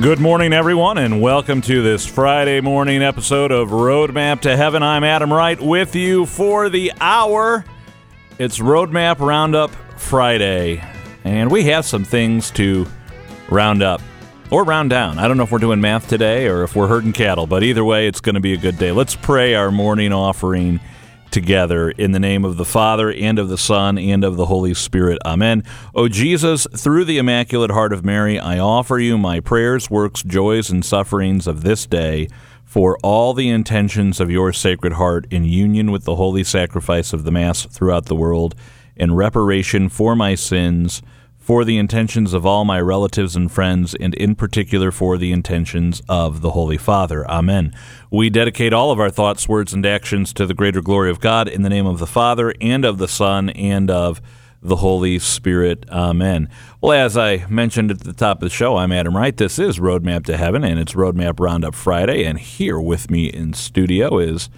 Good morning, everyone, and welcome to this Friday morning episode of Roadmap to Heaven. I'm Adam Wright with you for the hour. It's Roadmap Roundup Friday, and we have some things to round up or round down. I don't know if we're doing math today or if we're herding cattle, but either way, it's going to be a good day. Let's pray our morning offering together in the name of the Father and of the Son and of the Holy Spirit. Amen. O Jesus, through the Immaculate Heart of Mary, I offer you my prayers, works, joys, and sufferings of this day for all the intentions of your Sacred Heart in union with the holy sacrifice of the Mass throughout the world, in reparation for my sins for the intentions of all my relatives and friends, and in particular for the intentions of the Holy Father. Amen. We dedicate all of our thoughts, words, and actions to the greater glory of God in the name of the Father, and of the Son, and of the Holy Spirit. Amen. Well, as I mentioned at the top of the show, I'm Adam Wright. This is Roadmap to Heaven, and it's Roadmap Roundup Friday. And here with me in studio is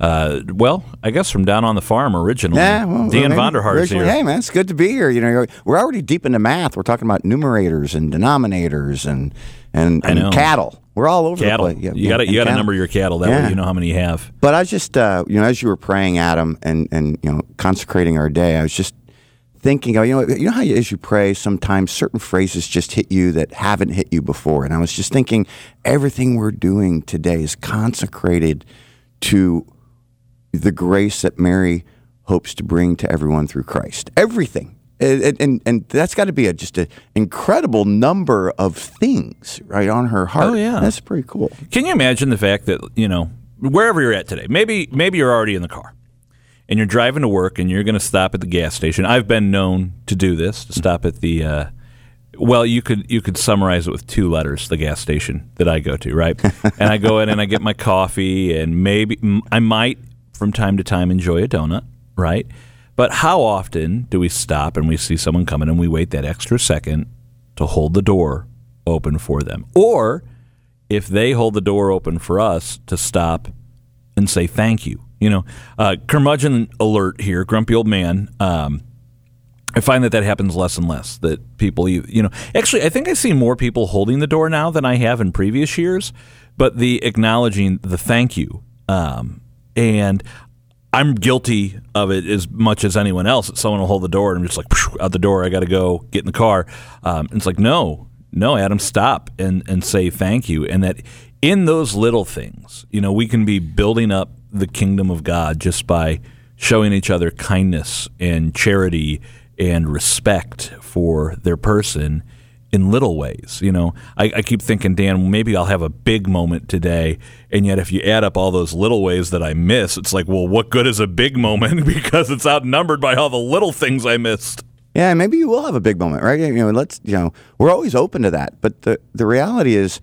uh, well, I guess from down on the farm originally. Yeah, well, Dan maybe Vonder Haar's here. Hey, man, it's good to be here. You know, we're already deep into math. We're talking about numerators and denominators and and, and cattle. We're all over cattle. the place. Yeah, you got to you got to number your cattle. That way you know how many you have. But I was just, uh, you know, as you were praying, Adam, and and you know, consecrating our day, I was just thinking, oh, you know, you know how you, as you pray, sometimes certain phrases just hit you that haven't hit you before, and I was just thinking, everything we're doing today is consecrated to the grace that Mary hopes to bring to everyone through Christ. Everything. And, and- and, that's got to be a, just an incredible number of things right on her heart. Oh, yeah. That's pretty cool. Can you imagine the fact that you know wherever you're at today, maybe maybe you're already in the car and you're driving to work and you're going to stop at the gas station. I've been known to do this to stop at the. Uh, well, you could you could summarize it with two letters. The gas station that I go to, right? and I go in and I get my coffee and maybe I might from time to time enjoy a donut, right? But how often do we stop and we see someone coming and we wait that extra second to hold the door open for them, or if they hold the door open for us to stop and say thank you. You know, uh, curmudgeon alert here, grumpy old man. Um, I find that that happens less and less. That people, you you know, actually, I think I see more people holding the door now than I have in previous years. But the acknowledging the thank you, um, and I'm guilty of it as much as anyone else. That someone will hold the door and I'm just like out the door. I got to go get in the car. Um, it's like no, no, Adam, stop and and say thank you. And that in those little things, you know, we can be building up the kingdom of God just by showing each other kindness and charity and respect for their person in little ways. You know, I, I keep thinking, Dan, maybe I'll have a big moment today, and yet if you add up all those little ways that I miss, it's like, well, what good is a big moment because it's outnumbered by all the little things I missed. Yeah, maybe you will have a big moment, right? You know, let's you know, we're always open to that. But the the reality is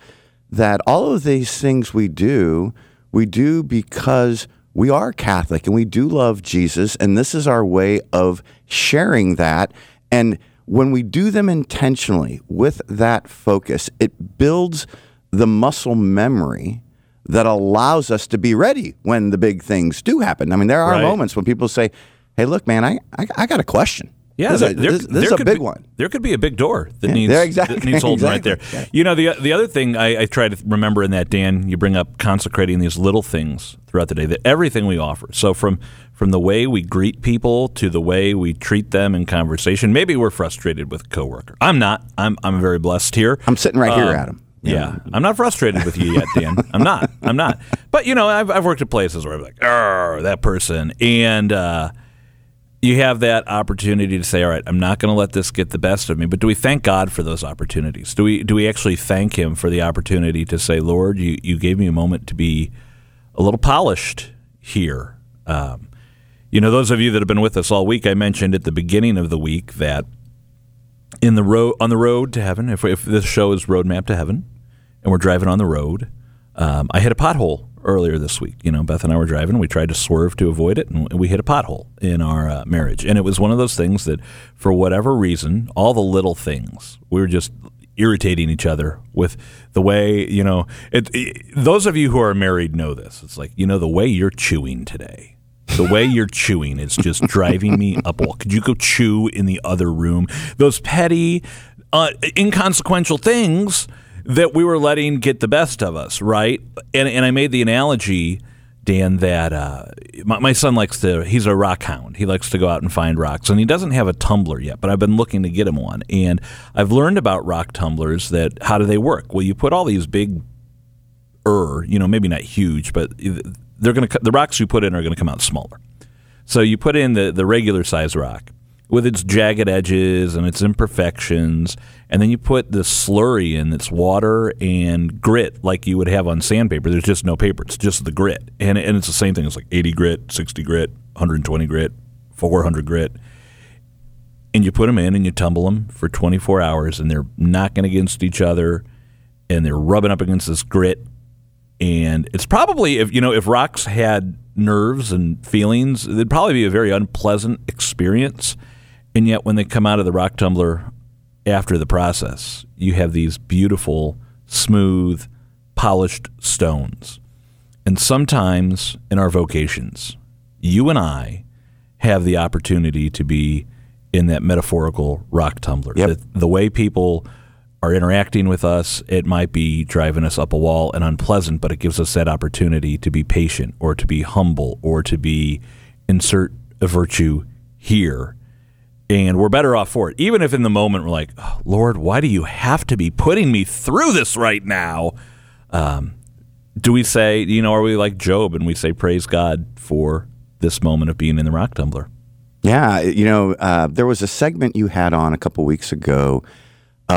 that all of these things we do, we do because we are Catholic and we do love Jesus, and this is our way of sharing that. And when we do them intentionally with that focus, it builds the muscle memory that allows us to be ready when the big things do happen. I mean, there are Right. moments when people say, "Hey, look, man, I I, I got a question." Yeah, this, is there, this- this is a big be, one. There could be a big door that Yeah, needs exactly, that needs holding right exactly. there. You know, the the other thing I, I try to remember in that Dan, you bring up consecrating these little things throughout the day. That everything we offer. So from from the way we greet people to the way we treat them in conversation. Maybe we're frustrated with a coworker. I'm not. I'm I'm very blessed here. I'm sitting right here, Um, Adam. Yeah, I'm not frustrated with you yet, Dan. I'm not. I'm not. But you know, I've I've worked at places where I'm like, "Arr, that person," and uh, you have that opportunity to say, "All right, I'm not going to let this get the best of me." But do we thank God for those opportunities? Do we do we actually thank Him for the opportunity to say, "Lord, you you gave me a moment to be a little polished here." Um, you know, those of you that have been with us all week, I mentioned at the beginning of the week that in the road on the road to heaven, if if this show is roadmap to heaven, and we're driving on the road, um, I hit a pothole earlier this week. You know, Beth and I were driving. We tried to swerve to avoid it, and we hit a pothole in our uh, marriage. And it was one of those things that, for whatever reason, all the little things, we were just irritating each other with the way you know. It, it- those of you who are married know this. It's like you know the way you're chewing today. The way you're chewing is just driving me up a wall. Could you go chew in the other room? Those petty, uh, inconsequential things that we were letting get the best of us, right? And and I made the analogy, Dan, that uh, my, my son likes to. He's a rock hound. He likes to go out and find rocks, and he doesn't have a tumbler yet. But I've been looking to get him one, and I've learned about rock tumblers. That how do they work? Well, you put all these big, er, you know, maybe not huge, but they're going to the rocks you put in are going to come out smaller. So you put in the the regular size rock with its jagged edges and its imperfections, and then you put the slurry in that's water and grit like you would have on sandpaper. There's just no paper; it's just the grit, and and it's the same thing. It's like 80 grit, 60 grit, 120 grit, 400 grit, and you put them in and you tumble them for 24 hours, and they're knocking against each other, and they're rubbing up against this grit, and it's probably if you know if rocks had nerves and feelings, it'd probably be a very unpleasant experience and yet, when they come out of the rock tumbler after the process, you have these beautiful, smooth, polished stones. And sometimes in our vocations, you and I have the opportunity to be in that metaphorical rock tumbler. Yep. The, the way people are interacting with us, it might be driving us up a wall and unpleasant, but it gives us that opportunity to be patient or to be humble or to be insert a virtue here and we're better off for it. Even if in the moment we're like, oh, Lord, why do you have to be putting me through this right now? Um, do we say, you know, are we like Job and we say, praise God for this moment of being in the rock tumbler? Yeah, you know, uh, there was a segment you had on a couple weeks ago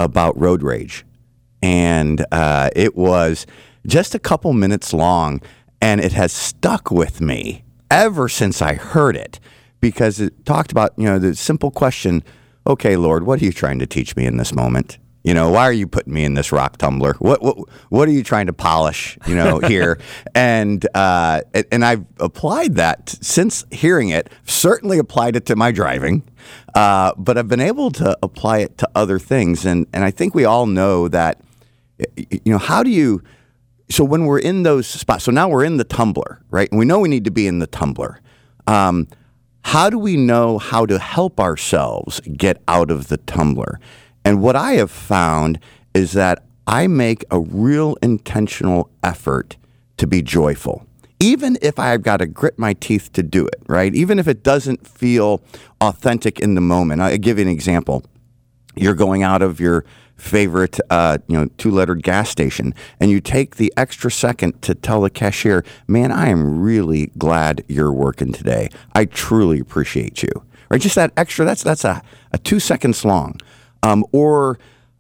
about road rage, and uh, it was just a couple minutes long, and it has stuck with me ever since I heard it because it talked about, you know, the simple question, okay, Lord, what are you trying to teach me in this moment? You know, why are you putting me in this rock tumbler? What what what are you trying to polish? You know, here, and uh, and I've applied that since hearing it. Certainly applied it to my driving, uh, but I've been able to apply it to other things, and and I think we all know that. You know, how do you? So when we're in those spots, so now we're in the tumbler, right? And we know we need to be in the tumbler. Um, how do we know how to help ourselves get out of the tumbler? And what I have found is that I make a real intentional effort to be joyful. Even if I've got to grit my teeth to do it, right? Even if it doesn't feel authentic in the moment. I'll give you an example. You're going out of your favorite, uh, you know, two-lettered gas station, and you take the extra second to tell the cashier, "Man, I am really glad you're working today. I truly appreciate you." Right? Just that extra. That's that's a, a two seconds long. Um, or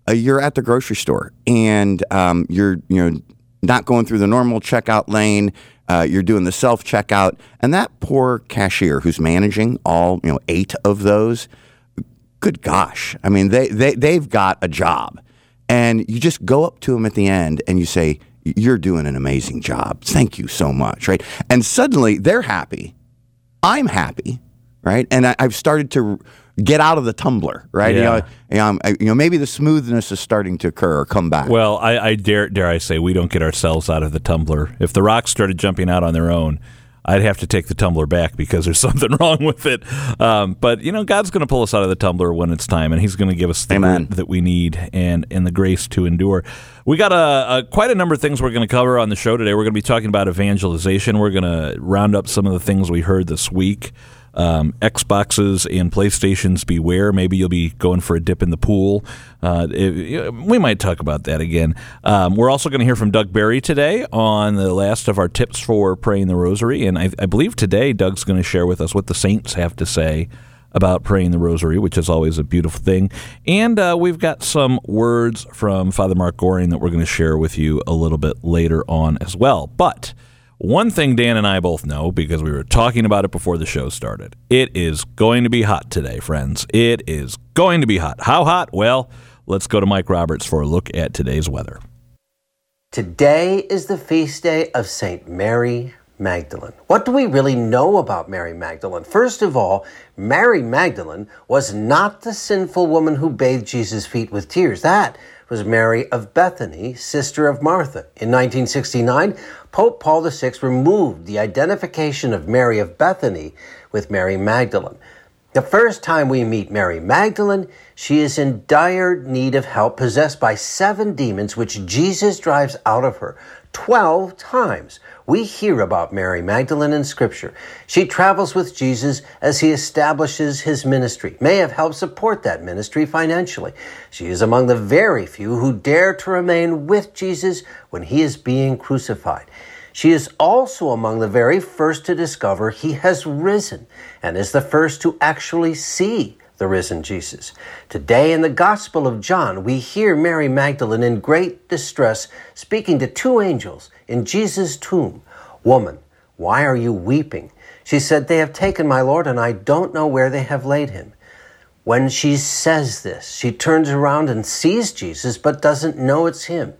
uh, you're at the grocery store and um, you're you know not going through the normal checkout lane. Uh, you're doing the self checkout, and that poor cashier who's managing all you know eight of those good gosh. I mean, they, they, they've got a job. And you just go up to them at the end and you say, You're doing an amazing job. Thank you so much. Right. And suddenly they're happy. I'm happy. Right. And I, have started to get out of the tumbler. Right. Yeah. You, know, you know, maybe the smoothness is starting to occur or come back. Well, I, I dare, dare I say, we don't get ourselves out of the tumbler. If the rocks started jumping out on their own, I'd have to take the tumbler back because there's something wrong with it. Um, but you know, God's going to pull us out of the tumbler when it's time, and He's going to give us the Amen. that we need and and the grace to endure. We got a, a quite a number of things we're going to cover on the show today. We're going to be talking about evangelization. We're going to round up some of the things we heard this week um, Xboxes and PlayStations beware. Maybe you'll be going for a dip in the pool. Uh, it, we might talk about that again. Um, we're also going to hear from Doug Barry today on the last of our tips for praying the rosary. And I, I believe today Doug's going to share with us what the saints have to say about praying the rosary, which is always a beautiful thing. And uh, we've got some words from Father Mark Goring that we're going to share with you a little bit later on as well. But one thing Dan and I both know because we were talking about it before the show started. It is going to be hot today, friends. It is going to be hot. How hot? Well, let's go to Mike Roberts for a look at today's weather. Today is the feast day of St. Mary Magdalene. What do we really know about Mary Magdalene? First of all, Mary Magdalene was not the sinful woman who bathed Jesus' feet with tears. That was Mary of Bethany, sister of Martha. In 1969, Pope Paul VI removed the identification of Mary of Bethany with Mary Magdalene. The first time we meet Mary Magdalene, she is in dire need of help, possessed by seven demons, which Jesus drives out of her. Twelve times we hear about Mary Magdalene in Scripture. She travels with Jesus as he establishes his ministry, may have helped support that ministry financially. She is among the very few who dare to remain with Jesus when he is being crucified. She is also among the very first to discover he has risen and is the first to actually see the risen Jesus. Today in the Gospel of John, we hear Mary Magdalene in great distress speaking to two angels in Jesus' tomb. Woman, why are you weeping? She said, They have taken my Lord, and I don't know where they have laid him. When she says this, she turns around and sees Jesus, but doesn't know it's him.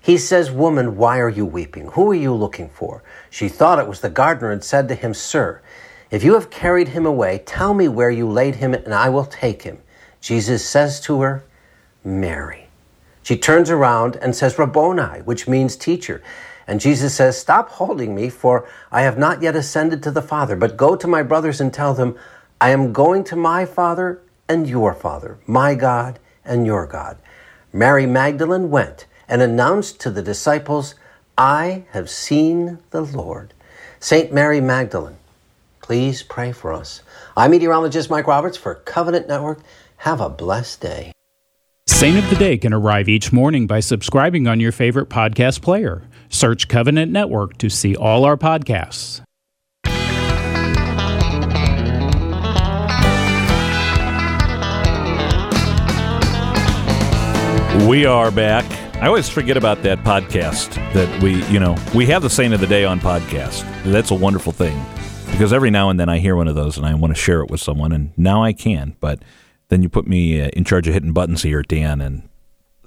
He says, Woman, why are you weeping? Who are you looking for? She thought it was the gardener and said to him, Sir, if you have carried him away, tell me where you laid him, and I will take him. Jesus says to her, Mary. She turns around and says, Rabboni, which means teacher. And Jesus says, Stop holding me, for I have not yet ascended to the Father, but go to my brothers and tell them, I am going to my Father and your Father, my God and your God. Mary Magdalene went and announced to the disciples, I have seen the Lord. St. Mary Magdalene, please pray for us. I'm meteorologist Mike Roberts for Covenant Network. Have a blessed day. Saint of the Day can arrive each morning by subscribing on your favorite podcast player. Search Covenant Network to see all our podcasts. We are back. I always forget about that podcast that we, you know, we have the Saint of the Day on podcast. That's a wonderful thing because every now and then I hear one of those and I want to share it with someone, and now I can. But then you put me uh, in charge of hitting buttons here, Dan, and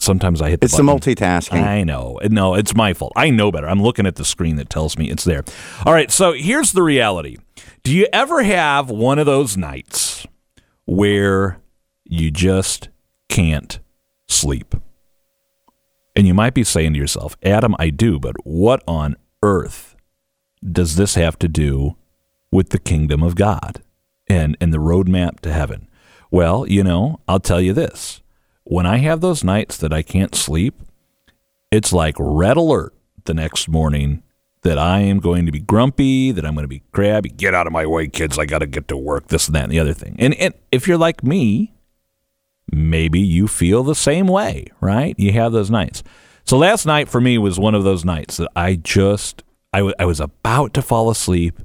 sometimes I hit. The It's the multitasking. I know. No, it's my fault. I know better. I'm looking at the screen that tells me it's there. All right. So here's the reality. Do you ever have one of those nights where you just can't sleep? And you might be saying to yourself, Adam, I do, but what on earth does this have to do with the kingdom of God and, and the roadmap to heaven? Well, you know, I'll tell you this. When I have those nights that I can't sleep, it's like red alert the next morning that I am going to be grumpy, that I'm going to be crabby. Get out of my way, kids. I got to get to work, this and that and the other thing. And, and if you're like me, maybe you feel the same way, right? You have those nights. So last night for me was one of those nights that I just, I, w- I was about to fall asleep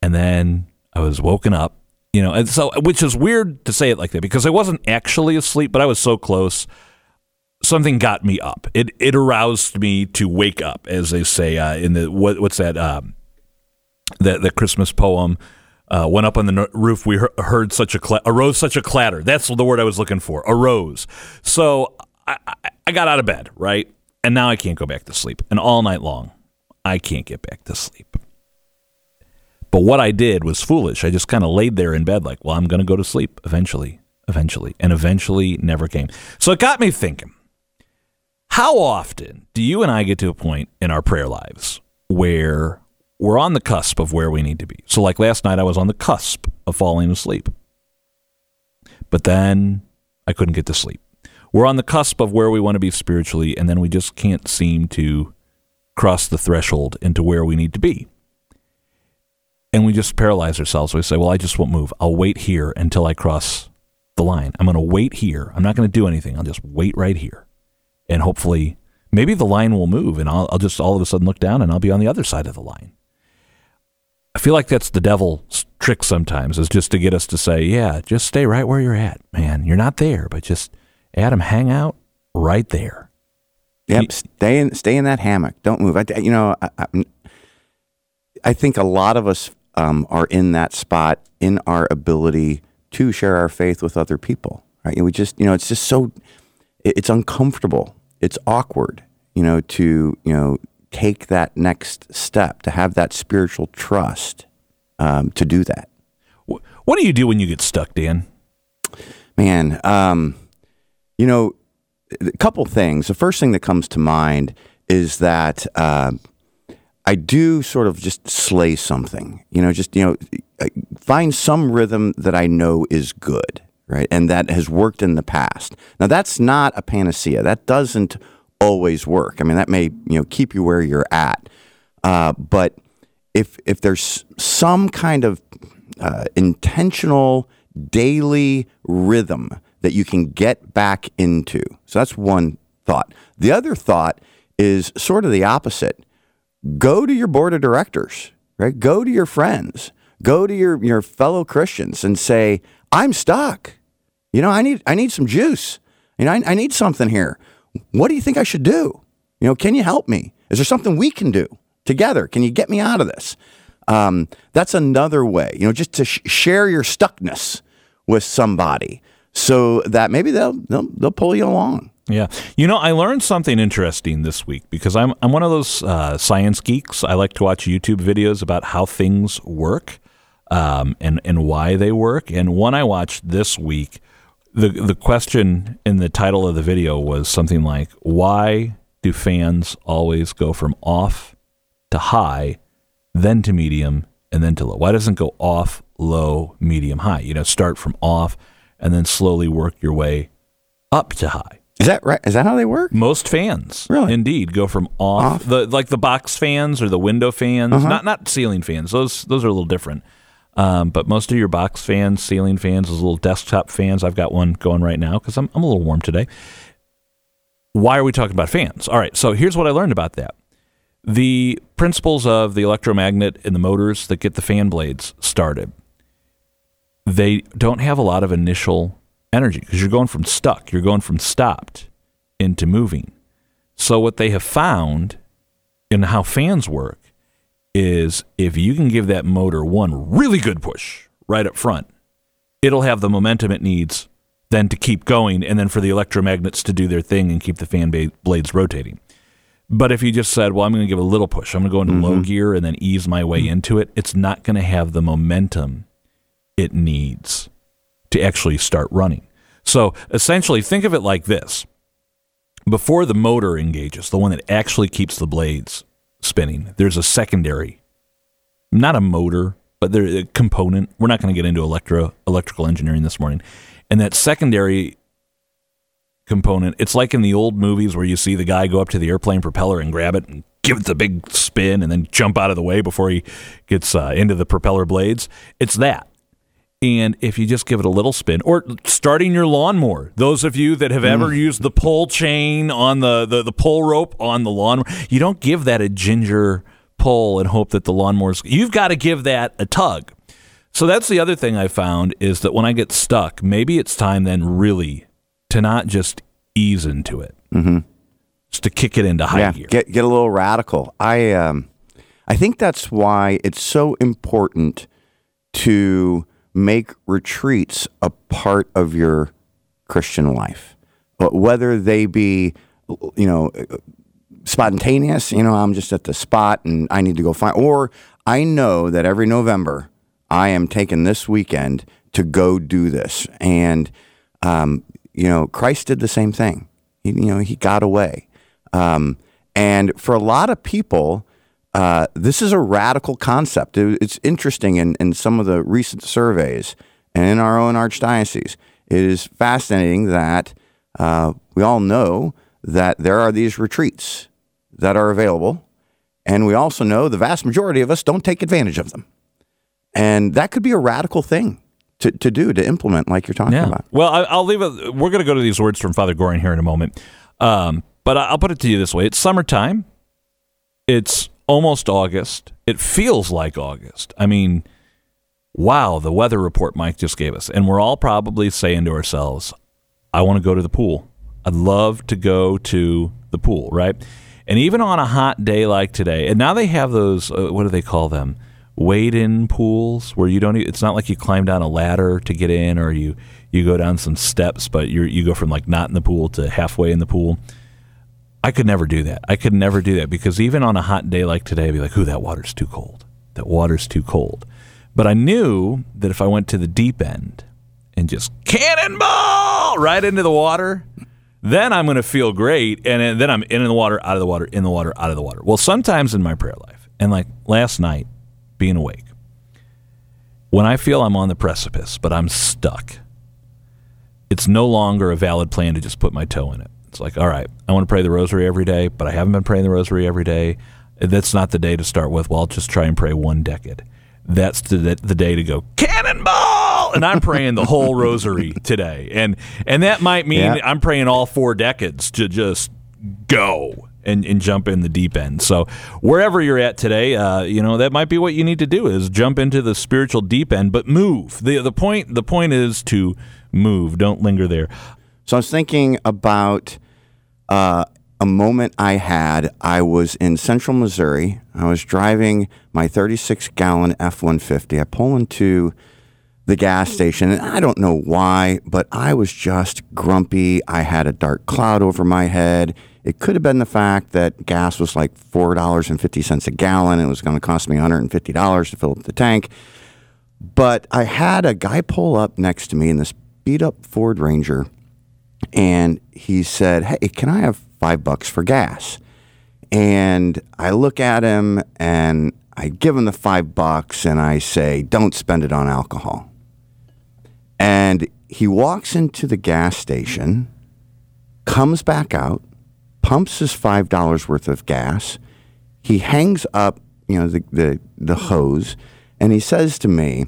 and then I was woken up, you know, and so, which is weird to say it like that because I wasn't actually asleep, but I was so close. Something got me up. It it aroused me to wake up, as they say uh, in the what, what's that um, that the Christmas poem. Uh, went up on the roof. We he- heard such a cla- arose such a clatter. That's the word I was looking for. Arose. So I, I, I got out of bed, right, and now I can't go back to sleep. And all night long, I can't get back to sleep. But what I did was foolish. I just kind of laid there in bed, like, well, I'm going to go to sleep eventually, eventually, and eventually never came. So it got me thinking. How often do you and I get to a point in our prayer lives where we're on the cusp of where we need to be? So, like last night, I was on the cusp of falling asleep, but then I couldn't get to sleep. We're on the cusp of where we want to be spiritually, and then we just can't seem to cross the threshold into where we need to be. And we just paralyze ourselves. We say, Well, I just won't move. I'll wait here until I cross the line. I'm going to wait here. I'm not going to do anything. I'll just wait right here and hopefully maybe the line will move and I'll, I'll just all of a sudden look down and I'll be on the other side of the line. I feel like that's the devil's trick sometimes is just to get us to say, yeah, just stay right where you're at, man. You're not there, but just Adam, hang out right there. Yep, stay in stay in that hammock. Don't move. I, you know, I, I, I think a lot of us um, are in that spot in our ability to share our faith with other people. Right? And we just, you know, it's just so it's uncomfortable. It's awkward, you know, to you know take that next step to have that spiritual trust um, to do that. What do you do when you get stuck, Dan? Man, um, you know, a couple things. The first thing that comes to mind is that uh, I do sort of just slay something. You know, just you know, find some rhythm that I know is good, right, and that has worked in the past. Now that's not a panacea. That doesn't always work. I mean, that may you know keep you where you're at, uh, but if if there's some kind of uh, intentional daily rhythm that you can get back into, so that's one thought. The other thought is sort of the opposite. Go to your board of directors, right? Go to your friends, go to your your fellow Christians, and say, "I'm stuck. You know, I need I need some juice. You know, I, I need something here. What do you think I should do? You know, can you help me? Is there something we can do?" together. Can you get me out of this? Um, that's another way, you know, just to sh- share your stuckness with somebody so that maybe they'll, they'll, they'll pull you along. Yeah, you know, I learned something interesting this week because I'm I'm one of those uh, science geeks. I like to watch YouTube videos about how things work um, and and why they work. And one I watched this week, the the question in the title of the video was something like, "Why do fans always go from off to high, then to medium, and then to low? Why doesn't go off, low, medium, high? You know, start from off and then slowly work your way up to high. Is that right? Is that how they work? Most fans, Really? indeed, go from off, Off? Uh-huh. the like the box fans or the window fans, not not ceiling fans. Those those are a little different. Um, but most of your box fans, ceiling fans, those little desktop fans. I've got one going right now because I'm I'm a little warm today. Why are we talking about fans? All right, so here's what I learned about that. The principles of the electromagnet and the motors that get the fan blades started, they don't have a lot of initial energy because you're going from stuck, you're going from stopped into moving. So, what they have found in how fans work is if you can give that motor one really good push right up front, it'll have the momentum it needs then to keep going and then for the electromagnets to do their thing and keep the fan ba- blades rotating. But if you just said, well, I'm going to give a little push, I'm going to go into low mm-hmm. gear and then ease my way mm-hmm. into it, it's not going to have the momentum it needs to actually start running. So essentially, think of it like this before the motor engages, the one that actually keeps the blades spinning, there's a secondary, not a motor, but there a component. We're not going to get into electro electrical engineering this morning, and that secondary component. It's like in the old movies where you see the guy go up to the airplane propeller and grab it and give it the big spin and then jump out of the way before he gets uh, into the propeller blades. It's that. And if you just give it a little spin, or starting your lawnmower, those of you that have ever used the pull chain on the, the, the pull rope on the lawnmower, you don't give that a ginger pull and hope that the lawnmower's. You've got to give that a tug. So that's the other thing I found is that when I get stuck, maybe it's time then really to not just ease into it, mm-hmm. just to kick it into high yeah, gear. get get a little radical. I um, I think that's why it's so important to make retreats a part of your Christian life, But whether they be, you know, spontaneous. You know, I'm just at the spot and I need to go find, or I know that every November I am taking this weekend to go do this, and um, you know, Christ did the same thing. He, you know, he got away. Um, and for a lot of people, uh, this is a radical concept. It- it's interesting in, in some of the recent surveys and in our own archdiocese. It is fascinating that uh, we all know that there are these retreats that are available. And we also know the vast majority of us don't take advantage of them. And that could be a radical thing to, to do, to implement, like you're talking about. Well, I, I'll leave it. We're going to go to these words from Father Goring here in a moment. Um, but I'll put it to you this way: It's summertime. It's almost August. It feels like August. I mean, wow, the weather report Mike just gave us, and we're all probably saying to ourselves, "I want to go to the pool. I'd love to go to the pool." Right? And even on a hot day like today, and now they have those. Uh, what do they call them? wade-in pools where you don't. It's not like you climb down a ladder to get in, or you you go down some steps, but you you go from like not in the pool to halfway in the pool. I could never do that. I could never do that because even on a hot day like today, I'd be like, "Ooh, that water's too cold. That water's too cold." But I knew that if I went to the deep end and just cannonball right into the water, then I'm going to feel great, and then I'm in the water, out of the water, in the water, out of the water. Well, sometimes in my prayer life, and like last night, being awake, when I feel I'm on the precipice, but I'm stuck, it's no longer a valid plan to just put my toe in it. It's like, all right, I want to pray the rosary every day, but I haven't been praying the rosary every day. That's not the day to start with. Well, I'll just try and pray one decade. That's the, the day to go cannonball, and I'm praying the whole rosary today, and and that might mean Yeah. I'm praying all four decades to just go and, and jump in the deep end. So wherever you're at today, uh, you know that might be what you need to do is jump into the spiritual deep end, but move. the the point The point is to move. Don't linger there. So I was thinking about uh, a moment I had. I was in central Missouri. I was driving my 36 gallon F 150. I pull into the gas station, and I don't know why, but I was just grumpy. I had a dark cloud over my head. It could have been the fact that gas was like $4.50 a gallon. It was going to cost me $150 to fill up the tank. But I had a guy pull up next to me in this beat up Ford Ranger, and he said, Hey, can I have five bucks for gas? And I look at him and I give him the five bucks and I say, Don't spend it on alcohol. And he walks into the gas station, comes back out, pumps his $5 worth of gas. He hangs up, you know, the, the, the hose, and he says to me,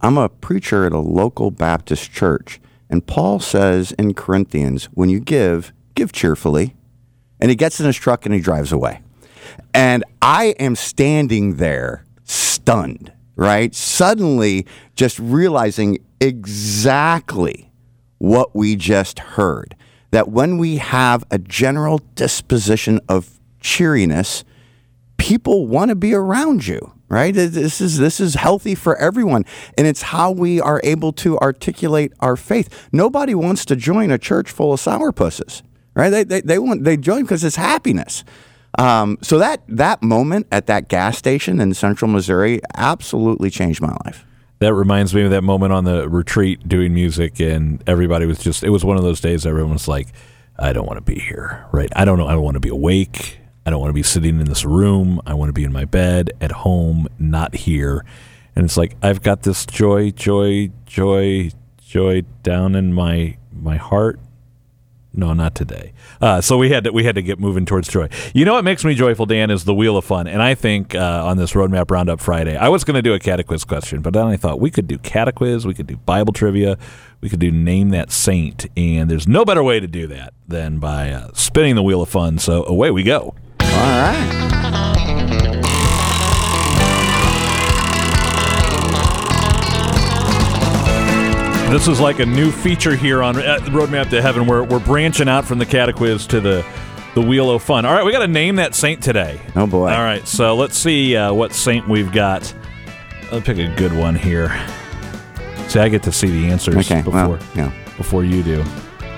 I'm a preacher at a local Baptist church. And Paul says in Corinthians, when you give, give cheerfully. And he gets in his truck and he drives away. And I am standing there stunned, right? Suddenly just realizing exactly what we just heard. That when we have a general disposition of cheeriness, people want to be around you right this is this is healthy for everyone and it's how we are able to articulate our faith nobody wants to join a church full of sourpusses right they, they, they want they join because it's happiness um, so that that moment at that gas station in central missouri absolutely changed my life That reminds me of that moment on the retreat doing music, and everybody was just, it was one of those days everyone was like, I don't want to be here, right? I don't know. I don't want to be awake. I don't want to be sitting in this room. I want to be in my bed, at home, not here. And it's like, I've got this joy, joy, joy, joy down in my my heart. No, not today. Uh, so we had to we had to get moving towards joy. You know what makes me joyful, Dan, is the wheel of fun. And I think uh, on this roadmap roundup Friday, I was going to do a catequiz question, but then I thought we could do catequiz, we could do Bible trivia, we could do name that saint, and there's no better way to do that than by uh, spinning the wheel of fun. So away we go. All right This is like a new feature here on uh, Roadmap to Heaven. We're we're branching out from the catequiz to the the wheel of fun. All right, we got to name that saint today. Oh, boy. All right, so let's see uh, what saint we've got. Let's pick a good one here. See, I get to see the answers okay before well yeah before you do.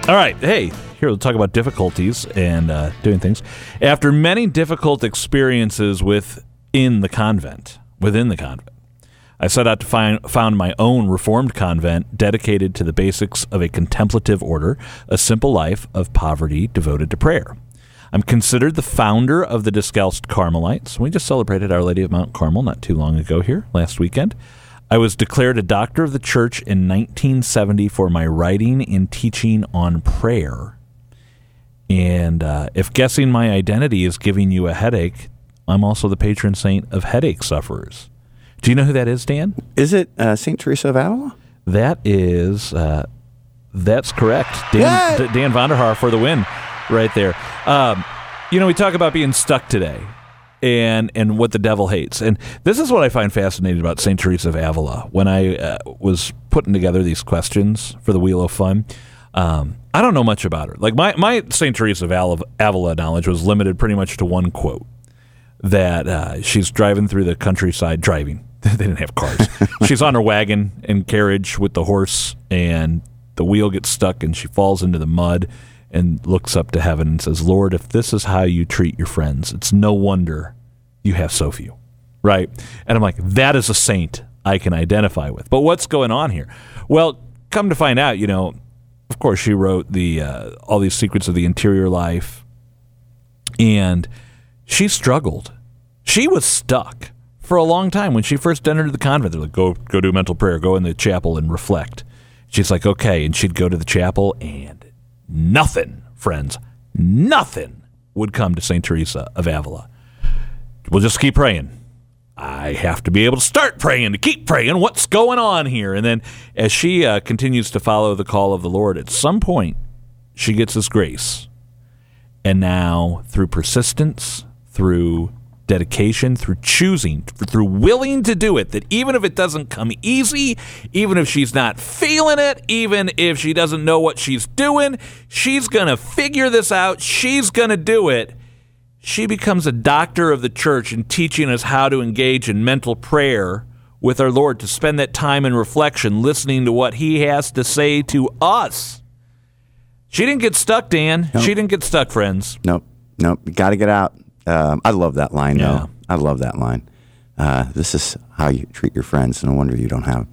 All right, hey, here we'll talk about difficulties and uh, doing things. After many difficult experiences within the convent, within the convent, I set out to find found my own reformed convent dedicated to the basics of a contemplative order, a simple life of poverty devoted to prayer. I'm considered the founder of the Discalced Carmelites. We just celebrated Our Lady of Mount Carmel not too long ago here, last weekend. I was declared a doctor of the church in 1970 for my writing and teaching on prayer. And uh, if guessing my identity is giving you a headache, I'm also the patron saint of headache sufferers. Do you know who that is, Dan? is it uh, saint teresa of avila That is, uh, that's correct. Dan! D- Dan Vonder Haar for the win, right there. Um, you know, we talk about being stuck today, and and what the devil hates, and this is what I find fascinating about Saint Teresa of Avila. When I uh, was putting together these questions for the Wheel of Fun, um, I don't know much about her. Like my my Saint Teresa of Avila knowledge was limited pretty much to one quote that uh, she's driving through the countryside, driving. they didn't have cars. she's on her wagon and carriage with the horse, and the wheel gets stuck, and she falls into the mud and looks up to heaven and says, Lord, if this is how you treat your friends, it's no wonder you have so few. Right? And I'm like, that is a saint I can identify with. But what's going on here? Well, come to find out, you know, of course, she wrote the uh, all these secrets of the interior life, and she struggled. She was stuck for a long time. When she first entered the convent, they're like, "Go, go do mental prayer. Go in the chapel and reflect." She's like, "Okay," and she'd go to the chapel, and nothing, friends, nothing would come to Saint Teresa of Avila. We'll just keep praying. I have to be able to start praying, to keep praying. What's going on here? And then, as she uh, continues to follow the call of the Lord, at some point, she gets this grace. And now, through persistence, through dedication, through choosing, through willing to do it, that even if it doesn't come easy, even if she's not feeling it, even if she doesn't know what she's doing, she's going to figure this out. She's going to do it. She becomes a doctor of the church in teaching us how to engage in mental prayer with our Lord, to spend that time in reflection, listening to what He has to say to us. She didn't get stuck, Dan. Nope. She didn't get stuck, friends. Nope, nope. You got to get out. Um, I love that line, Yeah. though. I love that line. Uh, this is how you treat your friends. No wonder you don't have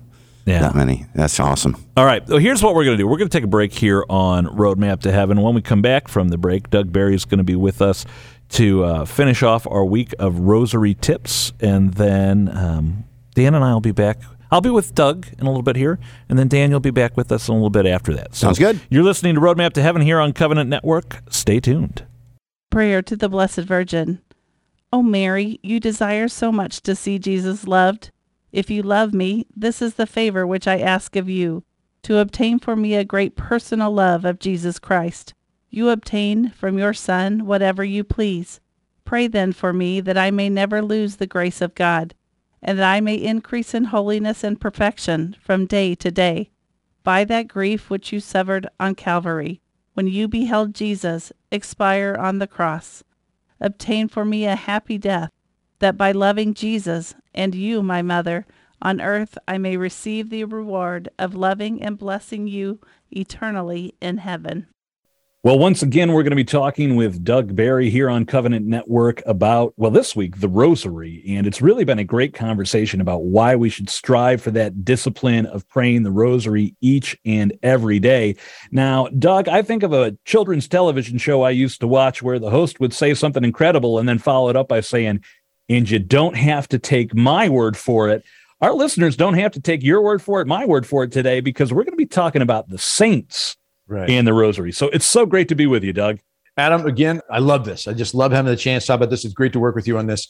Yeah. that many. That's awesome. All right. So here's what we're going to do. We're going to take a break here on Roadmap to Heaven. When we come back from the break, Doug Barry is going to be with us to uh, finish off our week of rosary tips, and then um, Dan and I will be back. I'll be with Doug in a little bit here, and then Dan, you'll be back with us in a little bit after that. So Sounds good. You're listening to Roadmap to Heaven here on Covenant Network. Stay tuned. Prayer to the Blessed Virgin. O Mary, you desire so much to see Jesus loved. If you love me, this is the favor which I ask of you, to obtain for me a great personal love of Jesus Christ. You obtain from your Son whatever you please. Pray then for me that I may never lose the grace of God, and that I may increase in holiness and perfection from day to day. By that grief which you suffered on Calvary, when you beheld Jesus expire on the cross, obtain for me a happy death, that by loving Jesus and you, my mother, on earth I may receive the reward of loving and blessing you eternally in heaven. Well, once again, we're going to be talking with Doug Barry here on Covenant Network about, well, this week, the Rosary. And it's really been a great conversation about why we should strive for that discipline of praying the Rosary each and every day. Now, Doug, I think of a children's television show I used to watch where the host would say something incredible and then follow it up by saying, and you don't have to take my word for it. Our listeners don't have to take your word for it, my word for it today, because we're going to be talking about the saints Right. and the rosary. So it's so great to be with you, Doug. Adam, again, I love this. I just love having the chance to talk about this. It's great to work with you on this.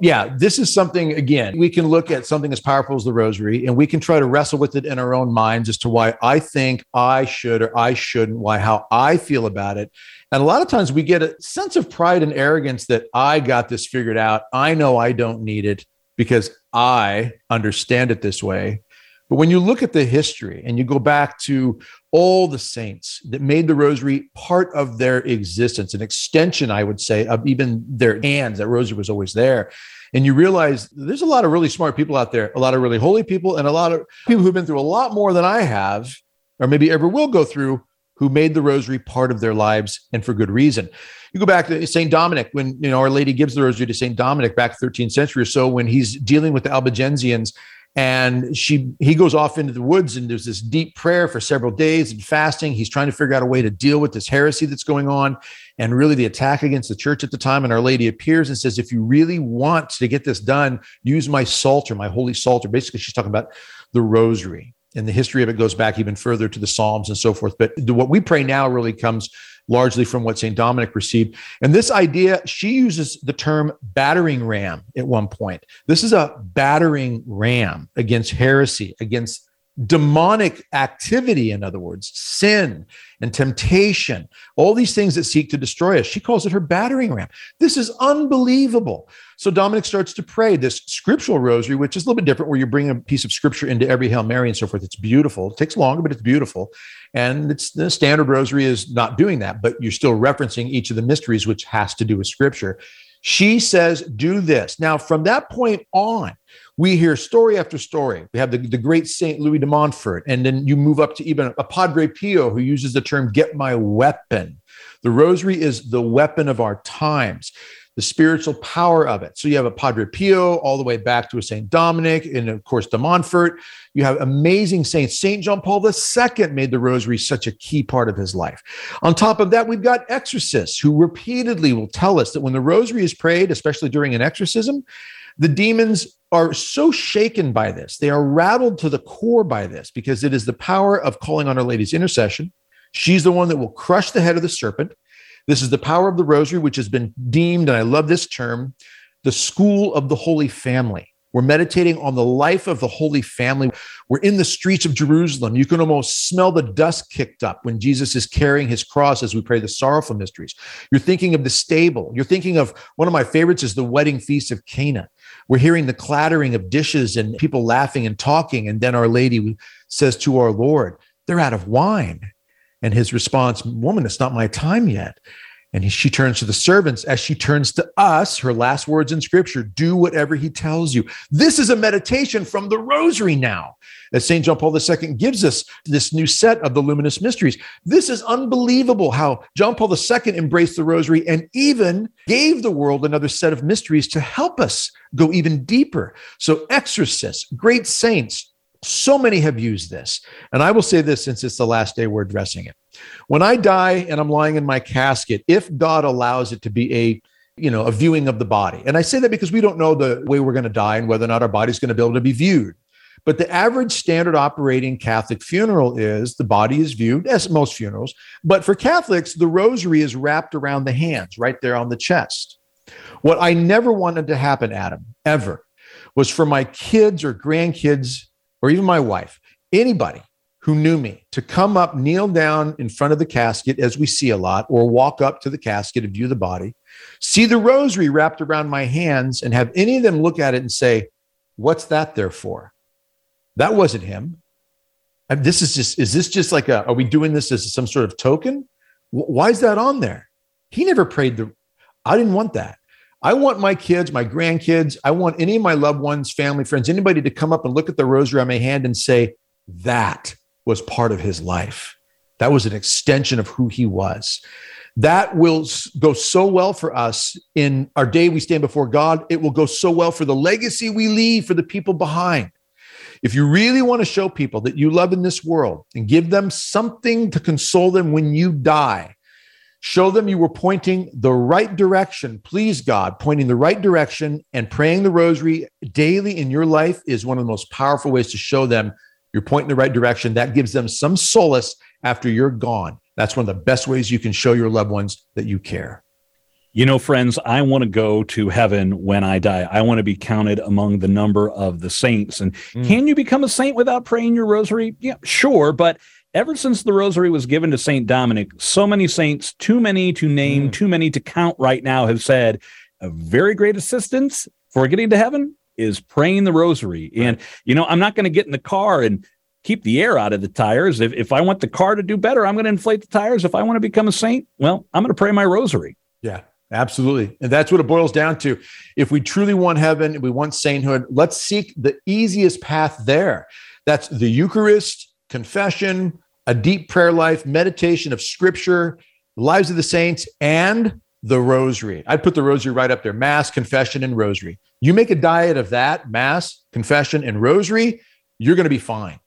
Yeah, this is something, again, we can look at something as powerful as the rosary and we can try to wrestle with it in our own minds as to why I think I should or I shouldn't, why, how I feel about it. And a lot of times we get a sense of pride and arrogance that I got this figured out. I know I don't need it because I understand it this way. But when you look at the history and you go back to all the saints that made the rosary part of their existence, an extension, I would say, of even their hands, that rosary was always there. And you realize there's a lot of really smart people out there, a lot of really holy people, and a lot of people who've been through a lot more than I have, or maybe ever will go through, who made the rosary part of their lives and for good reason. You go back to St. Dominic when you know Our Lady gives the rosary to St. Dominic back 13th century or so when he's dealing with the Albigensians and she he goes off into the woods and there's this deep prayer for several days and fasting. He's trying to figure out a way to deal with this heresy that's going on and really the attack against the church at the time. And our lady appears and says if you really want to get this done use my psalter my holy psalter. Basically she's talking about the rosary and the history of it goes back even further to the psalms and so forth. But what we pray now really comes largely from what St. Dominic received. And this idea, she uses the term battering ram at one point. This is a battering ram against heresy, against demonic activity, in other words, sin and temptation, all these things that seek to destroy us. She calls it her battering ram. This is unbelievable. So Dominic starts to pray this scriptural rosary, which is a little bit different, where you bring a piece of scripture into every Hail Mary and so forth. It's beautiful. It takes longer, but it's beautiful. And it's the standard rosary is not doing that, but you're still referencing each of the mysteries, which has to do with scripture. She says, do this. Now, from that point on, we hear story after story. We have the, the great Saint Louis de Montfort, and then you move up to even a Padre Pio who uses the term get my weapon. The rosary is the weapon of our times, the spiritual power of it. So you have a Padre Pio all the way back to a Saint Dominic, and of course, de Montfort. You have amazing saints. Saint John Paul II made the rosary such a key part of his life. On top of that, we've got exorcists who repeatedly will tell us that when the rosary is prayed, especially during an exorcism, The demons are so shaken by this. They are rattled to the core by this because it is the power of calling on Our Lady's intercession. She's the one that will crush the head of the serpent. This is the power of the rosary, which has been deemed, and I love this term, the school of the Holy Family. We're meditating on the life of the Holy Family. We're in the streets of Jerusalem. You can almost smell the dust kicked up when Jesus is carrying his cross as we pray the sorrowful mysteries. You're thinking of the stable. You're thinking of one of my favorites is the wedding feast of Cana. We're hearing the clattering of dishes and people laughing and talking. And then Our Lady says to our Lord, They're out of wine. And his response, Woman, it's not my time yet. And he, she turns to the servants as she turns to us, her last words in scripture do whatever he tells you. This is a meditation from the rosary now, as St. John Paul II gives us this new set of the luminous mysteries. This is unbelievable how John Paul II embraced the rosary and even gave the world another set of mysteries to help us go even deeper. So, exorcists, great saints, so many have used this. And I will say this since it's the last day we're addressing it. When I die and I'm lying in my casket, if God allows it to be a you know, a viewing of the body. And I say that because we don't know the way we're going to die and whether or not our body's going to be able to be viewed. But the average standard operating Catholic funeral is the body is viewed, as most funerals. But for Catholics, the rosary is wrapped around the hands, right there on the chest. What I never wanted to happen, Adam, ever, was for my kids or grandkids or even my wife, anybody who knew me to come up, kneel down in front of the casket, as we see a lot, or walk up to the casket and view the body, see the rosary wrapped around my hands, and have any of them look at it and say, What's that there for? That wasn't him. And this is just, is this just like a, are we doing this as some sort of token? Why is that on there? He never prayed the, I didn't want that. I want my kids, my grandkids, I want any of my loved ones, family, friends, anybody to come up and look at the rosary on my hand and say, that was part of his life. That was an extension of who he was. That will go so well for us in our day we stand before God. It will go so well for the legacy we leave for the people behind. If you really want to show people that you love in this world and give them something to console them when you die, Show them you were pointing the right direction. Please, God, pointing the right direction and praying the rosary daily in your life is one of the most powerful ways to show them you're pointing the right direction. That gives them some solace after you're gone. That's one of the best ways you can show your loved ones that you care. You know, friends, I want to go to heaven when I die. I want to be counted among the number of the saints. And mm. can you become a saint without praying your rosary? Yeah, sure. But ever since the rosary was given to St. Dominic, so many saints, too many to name, mm. too many to count right now, have said a very great assistance for getting to heaven is praying the rosary. Right. And, you know, I'm not going to get in the car and keep the air out of the tires. If, if I want the car to do better, I'm going to inflate the tires. If I want to become a saint, well, I'm going to pray my rosary. Yeah. Absolutely. And that's what it boils down to. If we truly want heaven, we want sainthood, let's seek the easiest path there. That's the Eucharist, confession, a deep prayer life, meditation of scripture, lives of the saints, and the rosary. I'd put the rosary right up there Mass, confession, and rosary. You make a diet of that Mass, confession, and rosary, you're going to be fine.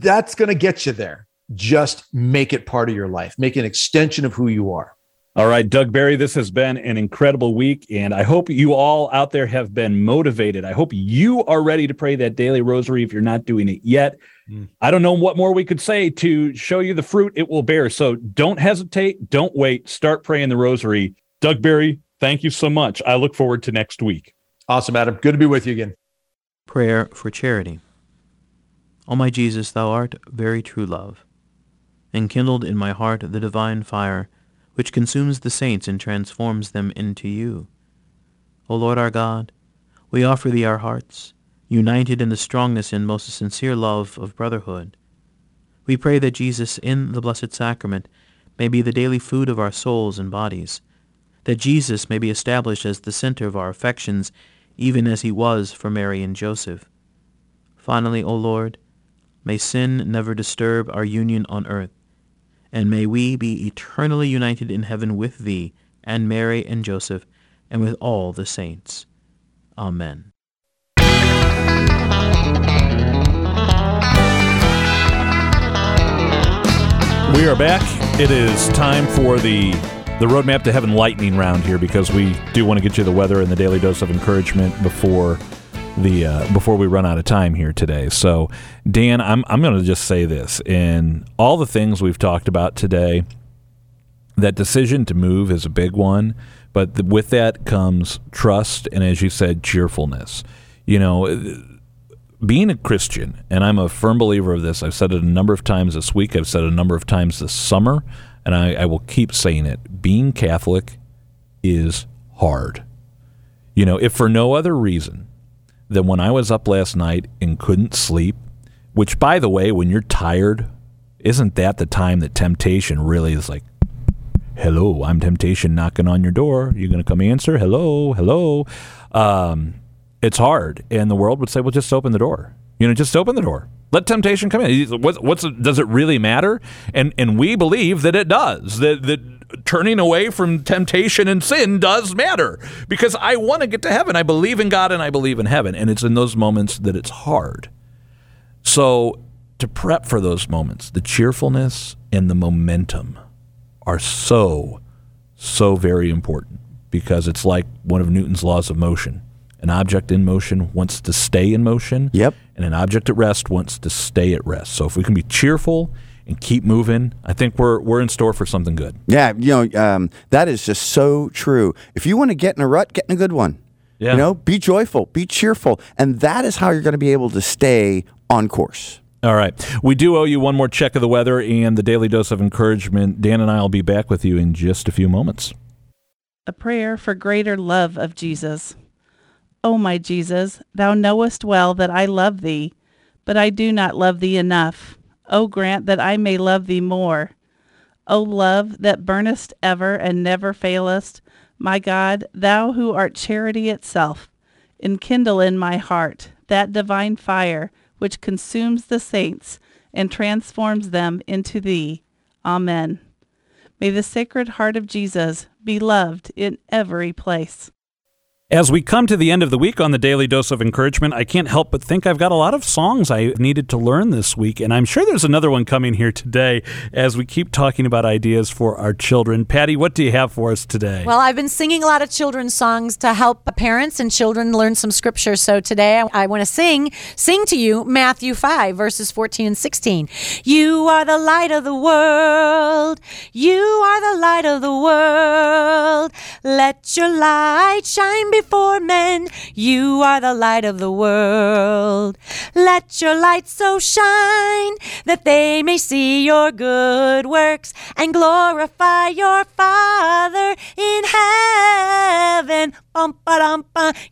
That's going to get you there. Just make it part of your life, make an extension of who you are. All right, Doug Barry, this has been an incredible week, and I hope you all out there have been motivated. I hope you are ready to pray that daily rosary if you're not doing it yet. Mm. I don't know what more we could say to show you the fruit it will bear. So don't hesitate, don't wait, start praying the rosary. Doug Barry, thank you so much. I look forward to next week. Awesome, Adam. Good to be with you again. Prayer for charity. O my Jesus, thou art very true love. Enkindled in my heart the divine fire which consumes the saints and transforms them into you. O Lord our God, we offer thee our hearts, united in the strongness and most sincere love of brotherhood. We pray that Jesus in the Blessed Sacrament may be the daily food of our souls and bodies, that Jesus may be established as the center of our affections, even as he was for Mary and Joseph. Finally, O Lord, may sin never disturb our union on earth, and may we be eternally united in heaven with thee, and Mary and Joseph, and with all the saints. Amen. We are back. It is time for the the roadmap to heaven lightning round here because we do want to get you the weather and the daily dose of encouragement before the uh, before we run out of time here today. So, Dan, I'm I'm going to just say this in all the things we've talked about today. That decision to move is a big one, but the, with that comes trust and, as you said, cheerfulness. You know, being a Christian, and I'm a firm believer of this. I've said it a number of times this week. I've said it a number of times this summer, and I, I will keep saying it. Being Catholic is hard. You know, if for no other reason than when I was up last night and couldn't sleep, which, by the way, when you're tired, isn't that the time that temptation really is like, hello, I'm temptation knocking on your door. You're going to come answer? Hello, hello. Um, it's hard, and the world would say, "Well, just open the door. You know, just open the door. Let temptation come in. What's, what's does it really matter?" And and we believe that it does. That that turning away from temptation and sin does matter because I want to get to heaven. I believe in God and I believe in heaven, and it's in those moments that it's hard. So to prep for those moments, the cheerfulness and the momentum are so so very important because it's like one of Newton's laws of motion an object in motion wants to stay in motion. Yep. And an object at rest wants to stay at rest. So if we can be cheerful and keep moving, I think we're we're in store for something good. Yeah, you know um, that is just so true. If you want to get in a rut, get in a good one. Yeah. You know, be joyful, be cheerful, and that is how you're going to be able to stay on course. All right. We do owe you one more check of the weather and the daily dose of encouragement. Dan and I will be back with you in just a few moments. A prayer for greater love of Jesus. O my Jesus, thou knowest well that I love thee, but I do not love thee enough. O grant that I may love thee more. O love that burnest ever and never failest, my God, thou who art charity itself, enkindle in my heart that divine fire which consumes the saints and transforms them into thee. Amen. May the Sacred Heart of Jesus be loved in every place. As we come to the end of the week on the Daily Dose of Encouragement, I can't help but think I've got a lot of songs I needed to learn this week, and I'm sure there's another one coming here today as we keep talking about ideas for our children. Patty, what do you have for us today? Well, I've been singing a lot of children's songs to help parents and children learn some scripture. So today I, want to sing sing to you Matthew 5 verses 14 and 16. You are the light of the world. You are the light of the world. Let your light shine before men. You are the light of the world. Let your light so shine that they may see your good works and glorify your Father in heaven.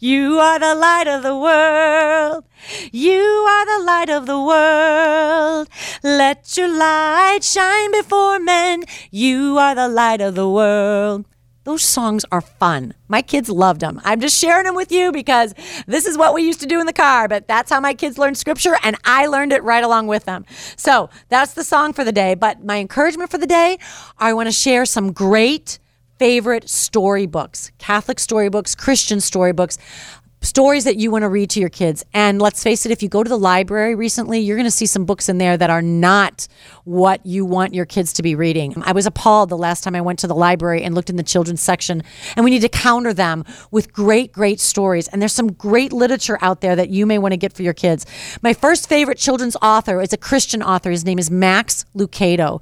You are the light of the world. You are the light of the world. Let your light shine before men. You are the light of the world. Those songs are fun. My kids loved them. I'm just sharing them with you because this is what we used to do in the car, but that's how my kids learned scripture and I learned it right along with them. So that's the song for the day. But my encouragement for the day, I want to share some great favorite storybooks, Catholic storybooks, Christian storybooks stories that you want to read to your kids. And let's face it, if you go to the library recently, you're going to see some books in there that are not what you want your kids to be reading. I was appalled the last time I went to the library and looked in the children's section, and we need to counter them with great, great stories. And there's some great literature out there that you may want to get for your kids. My first favorite children's author is a Christian author. His name is Max Lucado.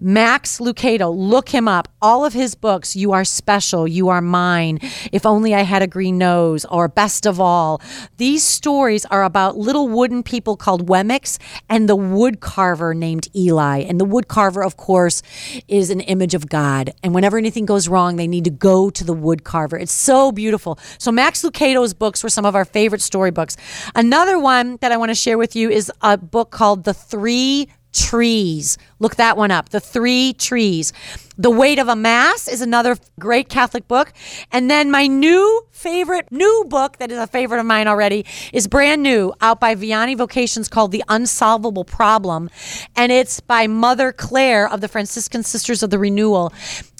Max Lucado, look him up. All of his books, You Are Special, You Are Mine, If Only I Had a Green Nose, or Best of All. These stories are about little wooden people called Wemmicks and the wood carver named Eli. And the wood carver, of course, is an image of God. And whenever anything goes wrong, they need to go to the wood carver. It's so beautiful. So Max Lucado's books were some of our favorite storybooks. Another one that I want to share with you is a book called The Three trees. Look that one up. The Three Trees. The Weight of a Mass is another great Catholic book. And then my new favorite, new book that is a favorite of mine already is brand new out by Vianney Vocations called The Unsolvable Problem. And it's by Mother Clare of the Franciscan Sisters of the Renewal.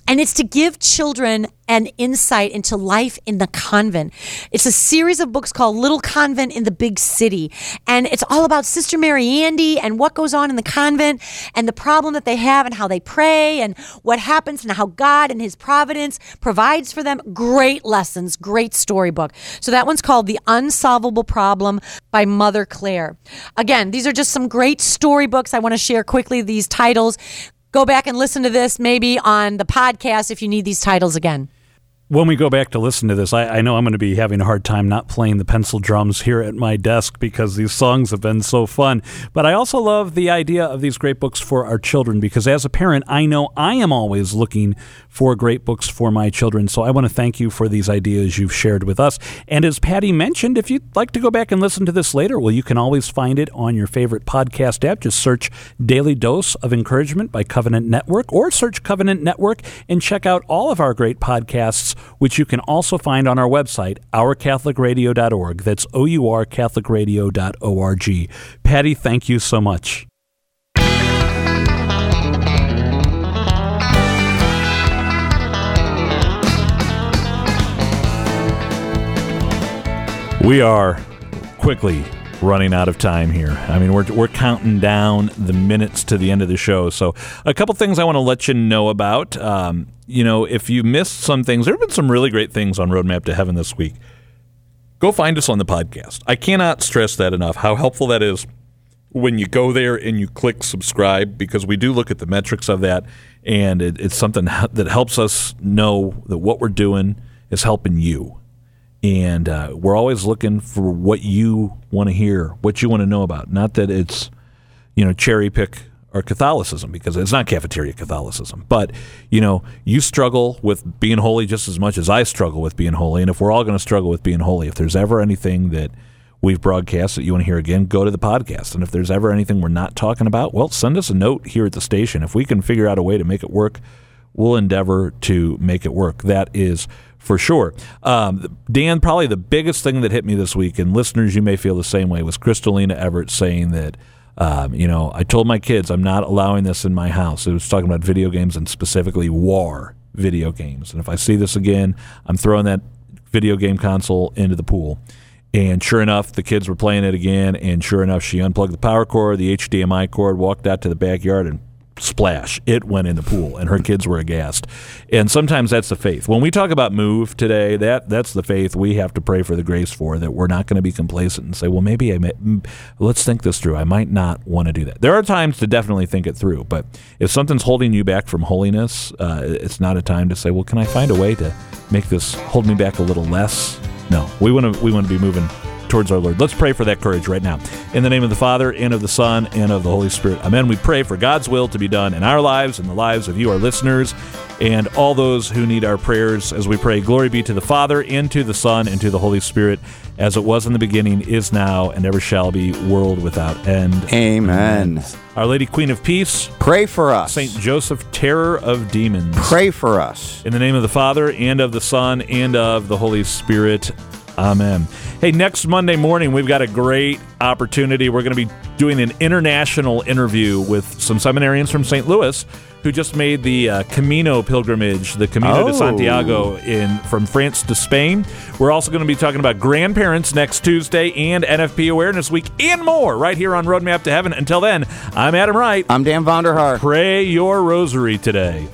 And it's to give children an insight into life in the convent. It's a series of books called Little Convent in the Big City. And it's all about Sister Mary Andy and what goes on in the convent and the problem that they have and how they pray and what happens and how God and His providence provides for them. Great lessons, great storybook. So that one's called The Unsolvable Problem by Mother Clare. Again, these are just some great storybooks. I want to share quickly these titles. Go back and listen to this maybe on the podcast if you need these titles again when we go back to listen to this, I, I, know I'm going to be having a hard time not playing the pencil drums here at my desk because these songs have been so fun. But I also love the idea of these great books for our children because as a parent, I know I am always looking for great books for my children. So I want to thank you for these ideas you've shared with us. And as Patty mentioned, if you'd like to go back and listen to this later, well, you can always find it on your favorite podcast app. Just search Daily Dose of Encouragement by Covenant Network or search Covenant Network and check out all of our great podcasts which you can also find on our website, ourcatholicradio.org. That's O U R CatholicRadio.org. Patty, thank you so much. We are quickly running out of time here. I mean, we're, we're counting down the minutes to the end of the show. So, a couple things I want to let you know about. Um, you know, if you missed some things, there have been some really great things on Roadmap to Heaven this week. Go find us on the podcast. I cannot stress that enough, how helpful that is when you go there and you click subscribe, because we do look at the metrics of that, and it, it's something that helps us know that what we're doing is helping you and uh, we're always looking for what you want to hear, what you want to know about. Not that it's you know cherry pick our Catholicism because it's not cafeteria Catholicism, but you know you struggle with being holy just as much as I struggle with being holy, and if we're all going to struggle with being holy, if there's ever anything that we've broadcast that you want to hear again, go to the podcast. And if there's ever anything we're not talking about, well, send us a note here at the station. If we can figure out a way to make it work, we'll endeavor to make it work. That is for sure. Um, Dan, probably the biggest thing that hit me this week, and listeners, you may feel the same way, was Crystalina Evert saying that. Um, you know, I told my kids I'm not allowing this in my house. It was talking about video games and specifically war video games. And if I see this again, I'm throwing that video game console into the pool. And sure enough, the kids were playing it again. And sure enough, she unplugged the power cord, the HDMI cord, walked out to the backyard, and splash, it went in the pool, and her kids were aghast. And sometimes that's the faith. When we talk about move today, that that's the faith we have to pray for the grace for. That we're not going to be complacent and say, well, maybe I may, let's think this through. I might not want to do that. There are times to definitely think it through, but if something's holding you back from holiness, uh, it's not a time to say, well, can I find a way to make this hold me back a little less? No, we want to we want to be moving towards our Lord. Let's pray for that courage right now. In the name of the Father, and of the Son, and of the Holy Spirit. Amen. We pray for God's will to be done in our lives and the lives of you, our listeners, and all those who need our prayers as we pray. Glory be to the Father, and to the Son, and to the Holy Spirit, as it was in the beginning, is now, and ever shall be, world without end. Amen. Our Lady Queen of Peace, pray for us. Saint Joseph, terror of demons, pray for us. In the name of the Father, and of the Son, and of the Holy Spirit. Amen. Hey, next Monday morning, we've got a great opportunity. We're going to be doing an international interview with some seminarians from St. Louis who just made the uh, Camino pilgrimage, the Camino oh. de Santiago in from France to Spain. We're also going to be talking about grandparents next Tuesday and NFP Awareness Week and more right here on Roadmap to Heaven. Until then, I'm Adam Wright. I'm Dan Vonder Haar. Pray your rosary today.